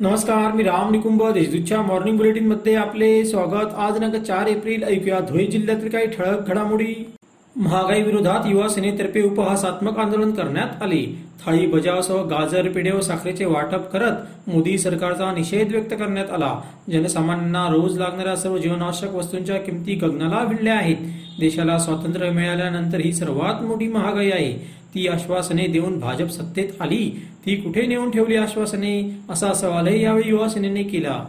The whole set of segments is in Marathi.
नमस्कार मी राम निकुंभ देशदूतच्या मॉर्निंग बुलेटिनमध्ये आपले स्वागत. आज दिनांक चार एप्रिल ऐकूया धुळे जिल्ह्यातील काही ठळक घडामोडी. महागाई विरोधात युवा सेनेतर्फे उपहासात्मक आंदोलन करण्यात आले. थाळी बजावसह गाजर पेढे व साखरेचे वाटप करत मोदी सरकारचा निषेध व्यक्त करण्यात आला. जनसामान्यांना रोज लागणाऱ्या सर्व जीवनावश्यक वस्तूंच्या किमती गगनाला भिडल्या आहेत. देशाला स्वातंत्र्य मिळाल्यानंतर ही सर्वात मोठी महागाई आहे. ती आश्वासने देऊन भाजप सत्तेत आली. ती कुठे नेऊन ठेवली आश्वासने? असा सवालही यावेळी युवा सेनेने केला.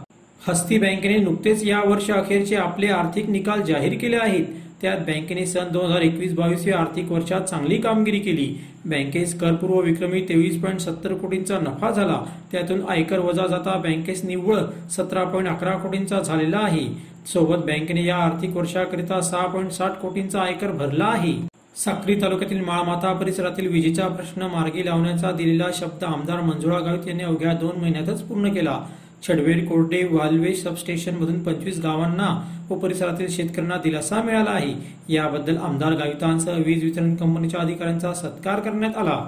हस्ती बँकेने नुकतेच या वर्ष अखेरचे आपले आर्थिक निकाल जाहीर केले आहेत. त्यात बँकेने सन दोन हजार एकवीस बावीस या आर्थिक वर्षात चांगली कामगिरी केली. बँकेस करपूर्व विक्रमी तेवीस पॉईंट सत्तर कोटींचा नफा झाला. त्यातून आयकर वजा जाता बँकेस निव्वळ सतरा पॉईंट अकरा कोटींचा झालेला आहे. सोबत बँकेने या आर्थिक वर्षाकरिता सहा पॉईंट साठ कोटींचा आयकर भरला आहे. साक्री तालुक्यातील माळमाता परिसरातील विजेचा प्रश्न मार्गी लावण्याचा दिलेला शब्द आमदार मंजुळा गावित यांनी अवघ्या दोन महिन्यातच पूर्ण केला. छडवेर कोरडे वाल्वे सबस्टेशन मधून पंचवीस गावांना व परिसरातील शेतकऱ्यांना दिलासा मिळाला आहे. याबद्दल आमदार गावितांसह वीज वितरण कंपनीच्या अधिकाऱ्यांचा सत्कार करण्यात आला.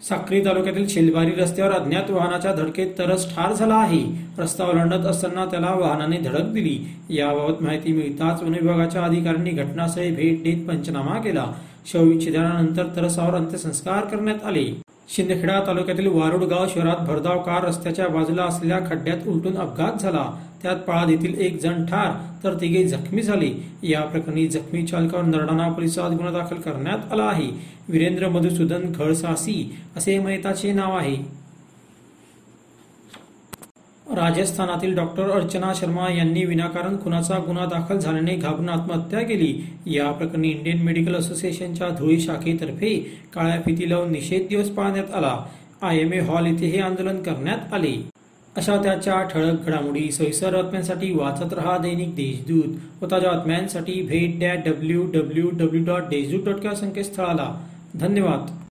साक्री तालुक्यातील शेलबारी रस्त्यावर अज्ञात वाहनाच्या धडकेत तरस ठार झाला आहे. रस्ता ओलांडत असताना त्याला वाहनाने धडक दिली. याबाबत माहिती मिळताच वन विभागाच्या अधिकाऱ्यांनी घटनास्थळी भेट देत पंचनामा केला. शवविच्छेदनानंतर तरसावर अंत्यसंस्कार करण्यात आले. शिंदखेडा तालुक्यातील वारुड गाव शहरात भरधाव कार रस्त्याच्या बाजूला असलेल्या खड्ड्यात उलटून अपघात झाला. त्यात पाळा येथील एक जण ठार तर तिघे जखमी झाले. या प्रकरणी जखमी चालकावर नरडाणा पोलिसात गुन्हा दाखल करण्यात आला आहे. वीरेंद्र मधुसूदन घळसासी असे मयताचे नाव आहे. राजस्थानातील डॉक्टर अर्चना शर्मा यांनी विनाकारण खुनाचा गुन्हा दाखल झाल्याने घाबरून आत्महत्या केली. या प्रकरणी इंडियन मेडिकल असोसिएशनच्या धुळे शाखेतर्फे काळ्या फिती लावून निषेध दिवस पाळण्यात आला. आय एम ए हॉल येथे हे आंदोलन करण्यात आले. अशा त्याच्या ठळक घडामोडी सविस्तर बातम्यांसाठी वाचत रहा दैनिक देशदूत व ताज्या बातम्यांसाठी भेट that W W W dot Deshdoot dot संकेतस्थळाला. धन्यवाद.